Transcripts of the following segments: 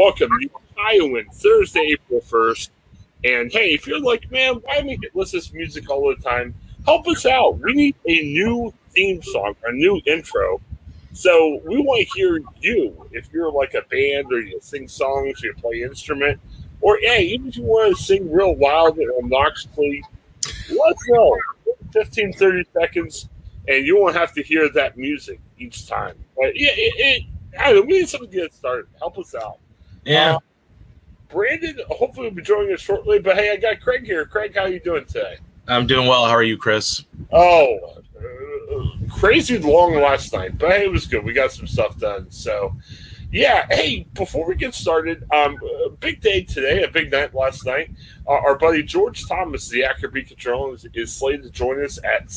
Welcome. You Ohioan, Thursday, April 1st. And hey, if you're like, man, why make it listen to music all the time? Help us out. We need a new theme song, a new intro. So we want to hear you. If you're like a band or you sing songs, or you play instrument, or hey, even if you want to sing real loud and obnoxiously, let us know. 15, 30 seconds, and you won't have to hear that music each time. But yeah, it, it, I we need something to get started. Help us out. Yeah. Uh, Brandon, hopefully, will be joining us shortly. But hey, I got Craig here. Craig, how you doing today? I'm doing well. How are you, Chris? Oh, uh, crazy long last night, but hey, it was good. We got some stuff done. So, yeah. Hey, before we get started, um, a big day today, a big night last night. Uh, our buddy George Thomas, the Akron Beacon Journal, is, is slated to join us at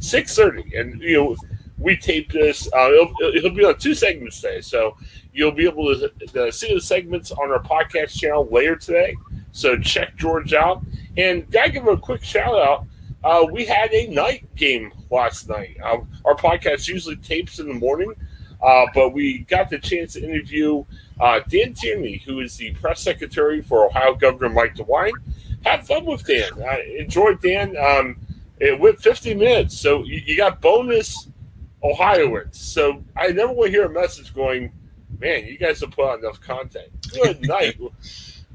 six thirty, and you know we taped this. Uh, it'll, it'll be on two segments today, so you'll be able to uh, see the segments on our podcast channel later today. So check George out, and gotta give him a quick shout out. Uh, we had a night game last night. Um, our podcast usually tapes in the morning, uh, but we got the chance to interview uh, Dan Tierney, who is the press secretary for Ohio Governor Mike DeWine. Have fun with Dan. I enjoyed Dan. Um, it went 50 minutes, so you, you got bonus Ohioans. So I never to hear a message going, man, you guys have put out enough content. Good night.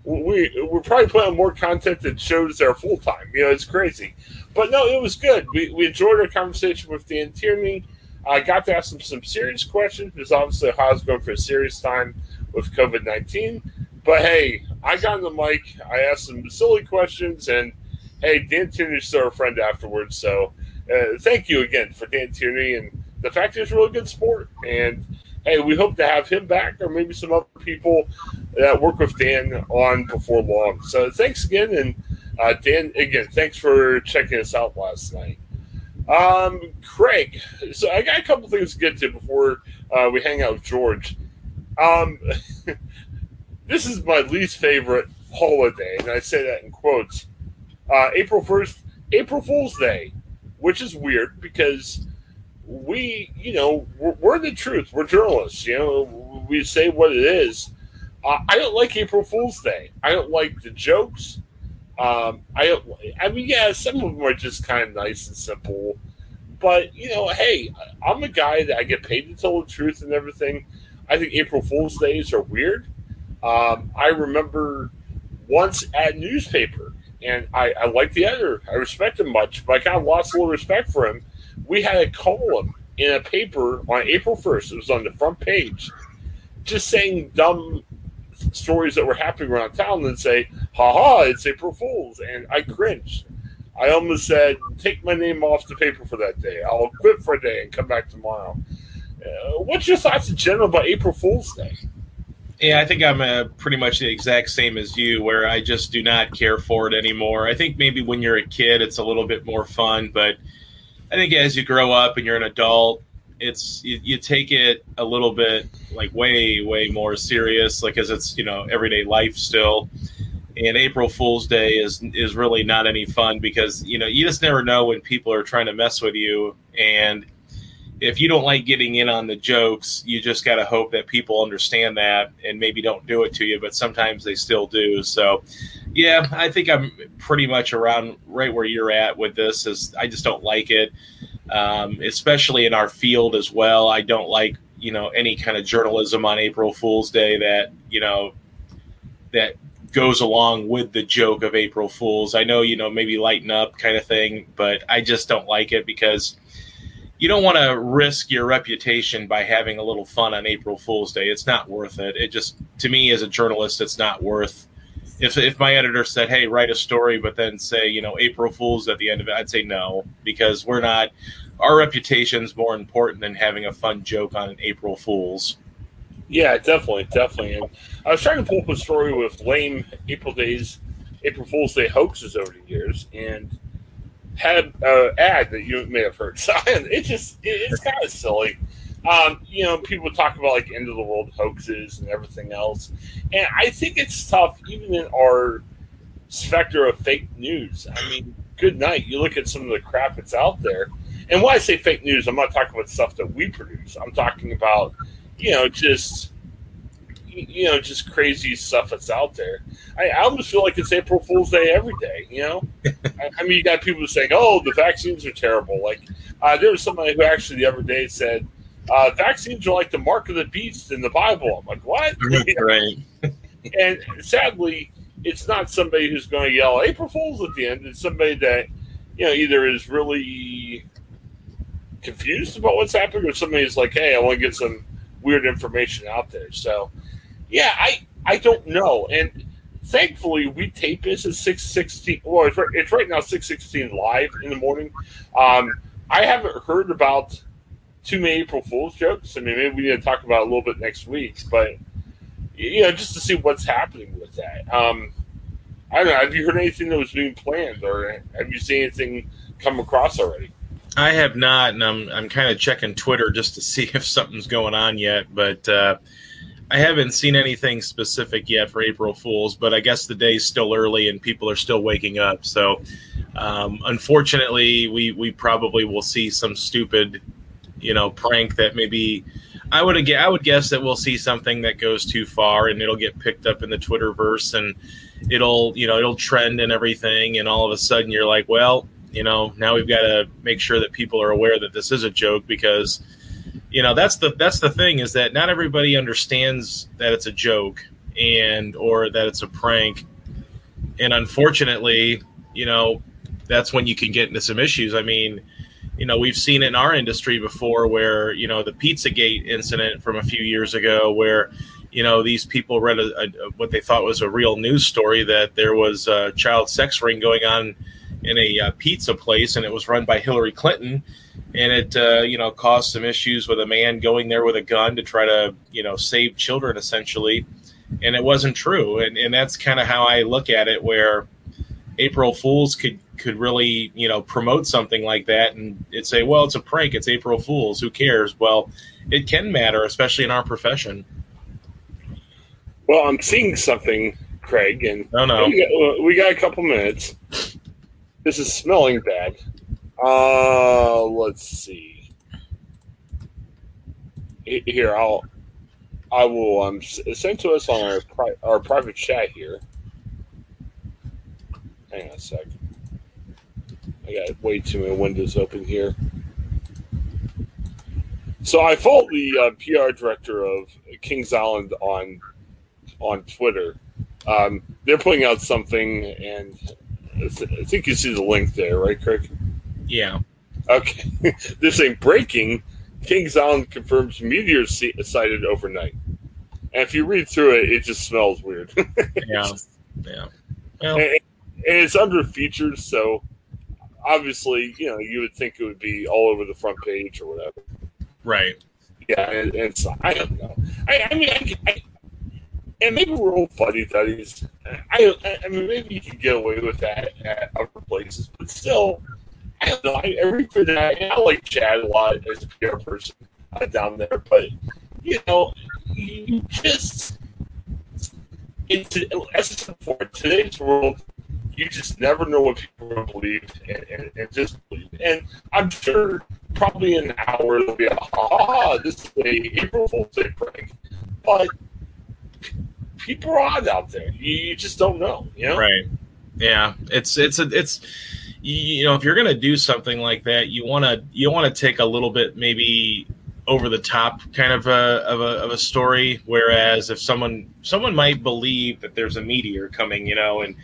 We, we're probably putting more content than shows there full time. You know, it's crazy. But no, it was good. We, we enjoyed our conversation with Dan Tierney. I got to ask him some serious questions because obviously Ohio's going for a serious time with COVID 19. But hey, I got on the mic. I asked some silly questions, and hey, Dan Tierney's still a friend afterwards. So uh, thank you again for Dan Tierney and the fact a really good sport. And hey, we hope to have him back or maybe some other people that work with Dan on before long. So thanks again. And uh, Dan, again, thanks for checking us out last night. Um, Craig, so I got a couple things to get to before uh, we hang out with George. Um, this is my least favorite holiday, and I say that in quotes. Uh, April 1st, April Fool's Day, which is weird because we, you know, we're, we're, the truth. We're journalists. You know, we say what it is. Uh, I don't like April Fool's Day. I don't like the jokes. Um, I don't. I mean, yeah, some of them are just kind of nice and simple, but you know, hey, I'm a guy that I get paid to tell the truth and everything. I think April Fool's Days are weird. Um, I remember once at newspaper, and I, I like the editor. I respect him much, but I kind of lost a little respect for him we had a column in a paper on April 1st. It was on the front page, just saying dumb stories that were happening around town and say, ha ha, it's April Fool's. And I cringed. I almost said, take my name off the paper for that day. I'll quit for a day and come back tomorrow. Uh, what's your thoughts in general about April Fool's Day? Yeah, I think I'm uh, pretty much the exact same as you, where I just do not care for it anymore. I think maybe when you're a kid, it's a little bit more fun, but I think as you grow up and you're an adult, it's you, you, take it a little bit like way way more serious, like as it's you know everyday life still. And April Fool's Day is is really not any fun because you know you just never know when people are trying to mess with you, and if you don't like getting in on the jokes, you just got to hope that people understand that and maybe don't do it to you, but sometimes they still do. So, yeah, I think I'm pretty much around right where you're at with this. Is I just don't like it, um, especially in our field as well. I don't like you know any kind of journalism on April Fool's Day that you know that goes along with the joke of April Fools. I know you know maybe lighten up kind of thing, but I just don't like it because you don't want to risk your reputation by having a little fun on April Fool's Day. It's not worth it. It just, to me as a journalist, it's not worth. If if my editor said, "Hey, write a story," but then say, you know, April Fools at the end of it, I'd say no because we're not. Our reputation's more important than having a fun joke on an April Fools. Yeah, definitely, definitely. And I was trying to pull up a story with lame April days, April Fool's Day hoaxes over the years, and had an ad that you may have heard. So it's just it's kind of silly. Um, you know, people talk about like end of the world hoaxes and everything else, and I think it's tough even in our specter of fake news. I mean, good night. You look at some of the crap that's out there, and when I say fake news, I'm not talking about stuff that we produce. I'm talking about you know just you know, just crazy stuff that's out there. I, I almost feel like it's April Fool's Day every day. You know, I, I, mean, you got people saying, "Oh, the vaccines are terrible." Like uh, there was somebody who actually the other day said, uh, "Vaccines are like the mark of the beast in the Bible." I'm like, "What?" right. and sadly, it's not somebody who's going to yell April Fools at the end. It's somebody that you know either is really confused about what's happening, or somebody is like, "Hey, I want to get some." weird information out there. So yeah, I I don't know, and thankfully we tape this at six sixteen. Well, it's right, it's right now six sixteen live in the morning. Um, I haven't heard about too many April Fool's jokes. I mean, maybe we need to talk about a little bit next week, but you know, just to see what's happening with that. Um, I don't know. Have you heard anything that was being planned, or have you seen anything come across already? I have not, and I'm I'm kind of checking Twitter just to see if something's going on yet, but. Uh, I haven't seen anything specific yet for April Fools, but I guess the day's still early and people are still waking up. So, um, unfortunately, we we probably will see some stupid, you know, prank that maybe. I would I would guess that we'll see something that goes too far and it'll get picked up in the Twitterverse and it'll you know it'll trend and everything and all of a sudden you're like, well, you know, now we've got to make sure that people are aware that this is a joke because you know that's the that's the thing is that not everybody understands that it's a joke and or that it's a prank and unfortunately you know that's when you can get into some issues i mean you know we've seen it in our industry before where you know the pizzagate incident from a few years ago where you know these people read a, a, what they thought was a real news story that there was a child sex ring going on in a uh, pizza place and it was run by hillary clinton. And it uh, you know caused some issues with a man going there with a gun to try to you know save children essentially. And it wasn't true. And, and that's kind of how i look at it where april fools could could really you know promote something like that and it say well it's a prank it's april fools who cares well it can matter especially in our profession well i'm seeing something craig and oh, no. we, got, we got a couple minutes this is smelling bad uh, let's see. Here, I'll, I will um send to us on our pri- our private chat here. Hang on a sec. I got way too many windows open here. So I follow the uh, PR director of Kings Island on on Twitter. Um, they're putting out something, and I think you see the link there, right, Craig? Yeah. Okay. this ain't breaking. Kings Island confirms meteors sighted overnight. And if you read through it, it just smells weird. yeah. Yeah. Well. And, and it's under features, so obviously, you know, you would think it would be all over the front page or whatever. Right. Yeah, and, and so I don't know. I, I mean, I, I, and maybe we're old fuddy duddies. I, I mean, maybe you could get away with that at other places, but still, I don't know. I, read for that. I like Chad a lot as a PR person uh, down there, but you know, you just it's as I said before, today's world, you just never know what people are going to believe and, and, and, just believe. And I'm sure probably in an hour it'll be a ha ha. This is a April Fool's Day prank, but people are odd out there. You, you just don't know, you know? Right. Yeah. It's it's a it's you know if you're gonna do something like that, you want to you want to take a little bit maybe over the top kind of a, of a of a story. Whereas if someone someone might believe that there's a meteor coming, you know, and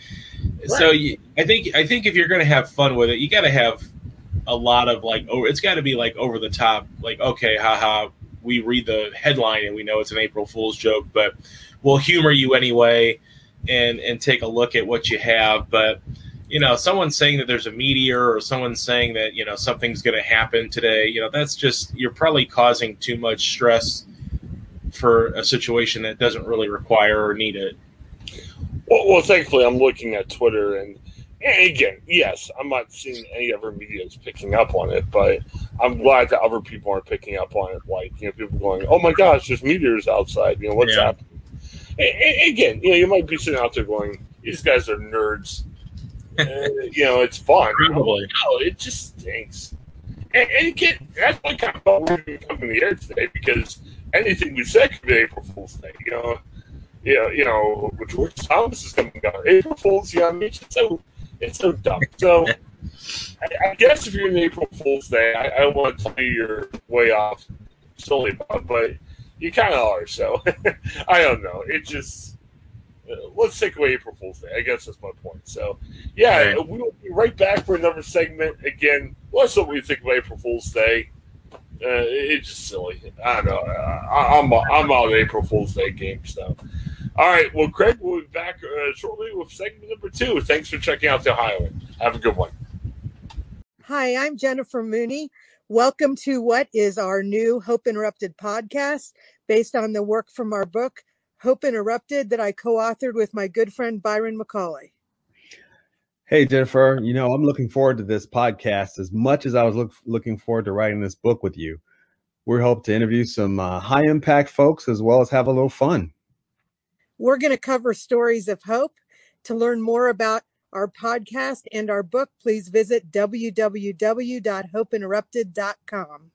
right. so you, I think I think if you're gonna have fun with it, you got to have a lot of like oh, it's got to be like over the top, like okay, haha. We read the headline and we know it's an April Fool's joke, but we'll humor you anyway and and take a look at what you have. But you know, someone saying that there's a meteor or someone saying that you know something's going to happen today, you know, that's just you're probably causing too much stress for a situation that doesn't really require or need it. Well, well thankfully, I'm looking at Twitter and. And again, yes, I'm not seeing any other media is picking up on it, but I'm glad that other people aren't picking up on it. Like, you know, people going, "Oh my gosh, there's meteors outside." You know, what's yeah. happening? And, again, you know, you might be sitting out there going, "These guys are nerds." You know, it's fun. Probably. No, it just stinks. And, and again, that's why kind of thought we were coming the air today because anything we said could be April Fool's Day. You know, yeah, you know, George Thomas is coming out. April Fool's, you know, I mean, it's so it's so dumb. So. I, I guess if you're in April Fool's Day, I, I don't want to tell you you're way off solely about, but you kind of are. So I don't know. It just let's take away April Fool's Day. I guess that's my point. So, yeah, right. we will be right back for another segment. Again, let's hope we think of April Fool's Day. Uh, it's just silly. I don't know. I, am I'm, I'm out of April Fool's Day game stuff. All right. Well, Craig will be back uh, shortly with segment number two. Thanks for checking out the Highway. Have a good one. Hi, I'm Jennifer Mooney. Welcome to what is our new Hope Interrupted podcast based on the work from our book, Hope Interrupted that I co-authored with my good friend Byron McCauley. Hey Jennifer, you know I'm looking forward to this podcast as much as I was look, looking forward to writing this book with you. We hope to interview some uh, high impact folks as well as have a little fun. We're going to cover stories of hope. To learn more about our podcast and our book, please visit www.hopeinterrupted.com.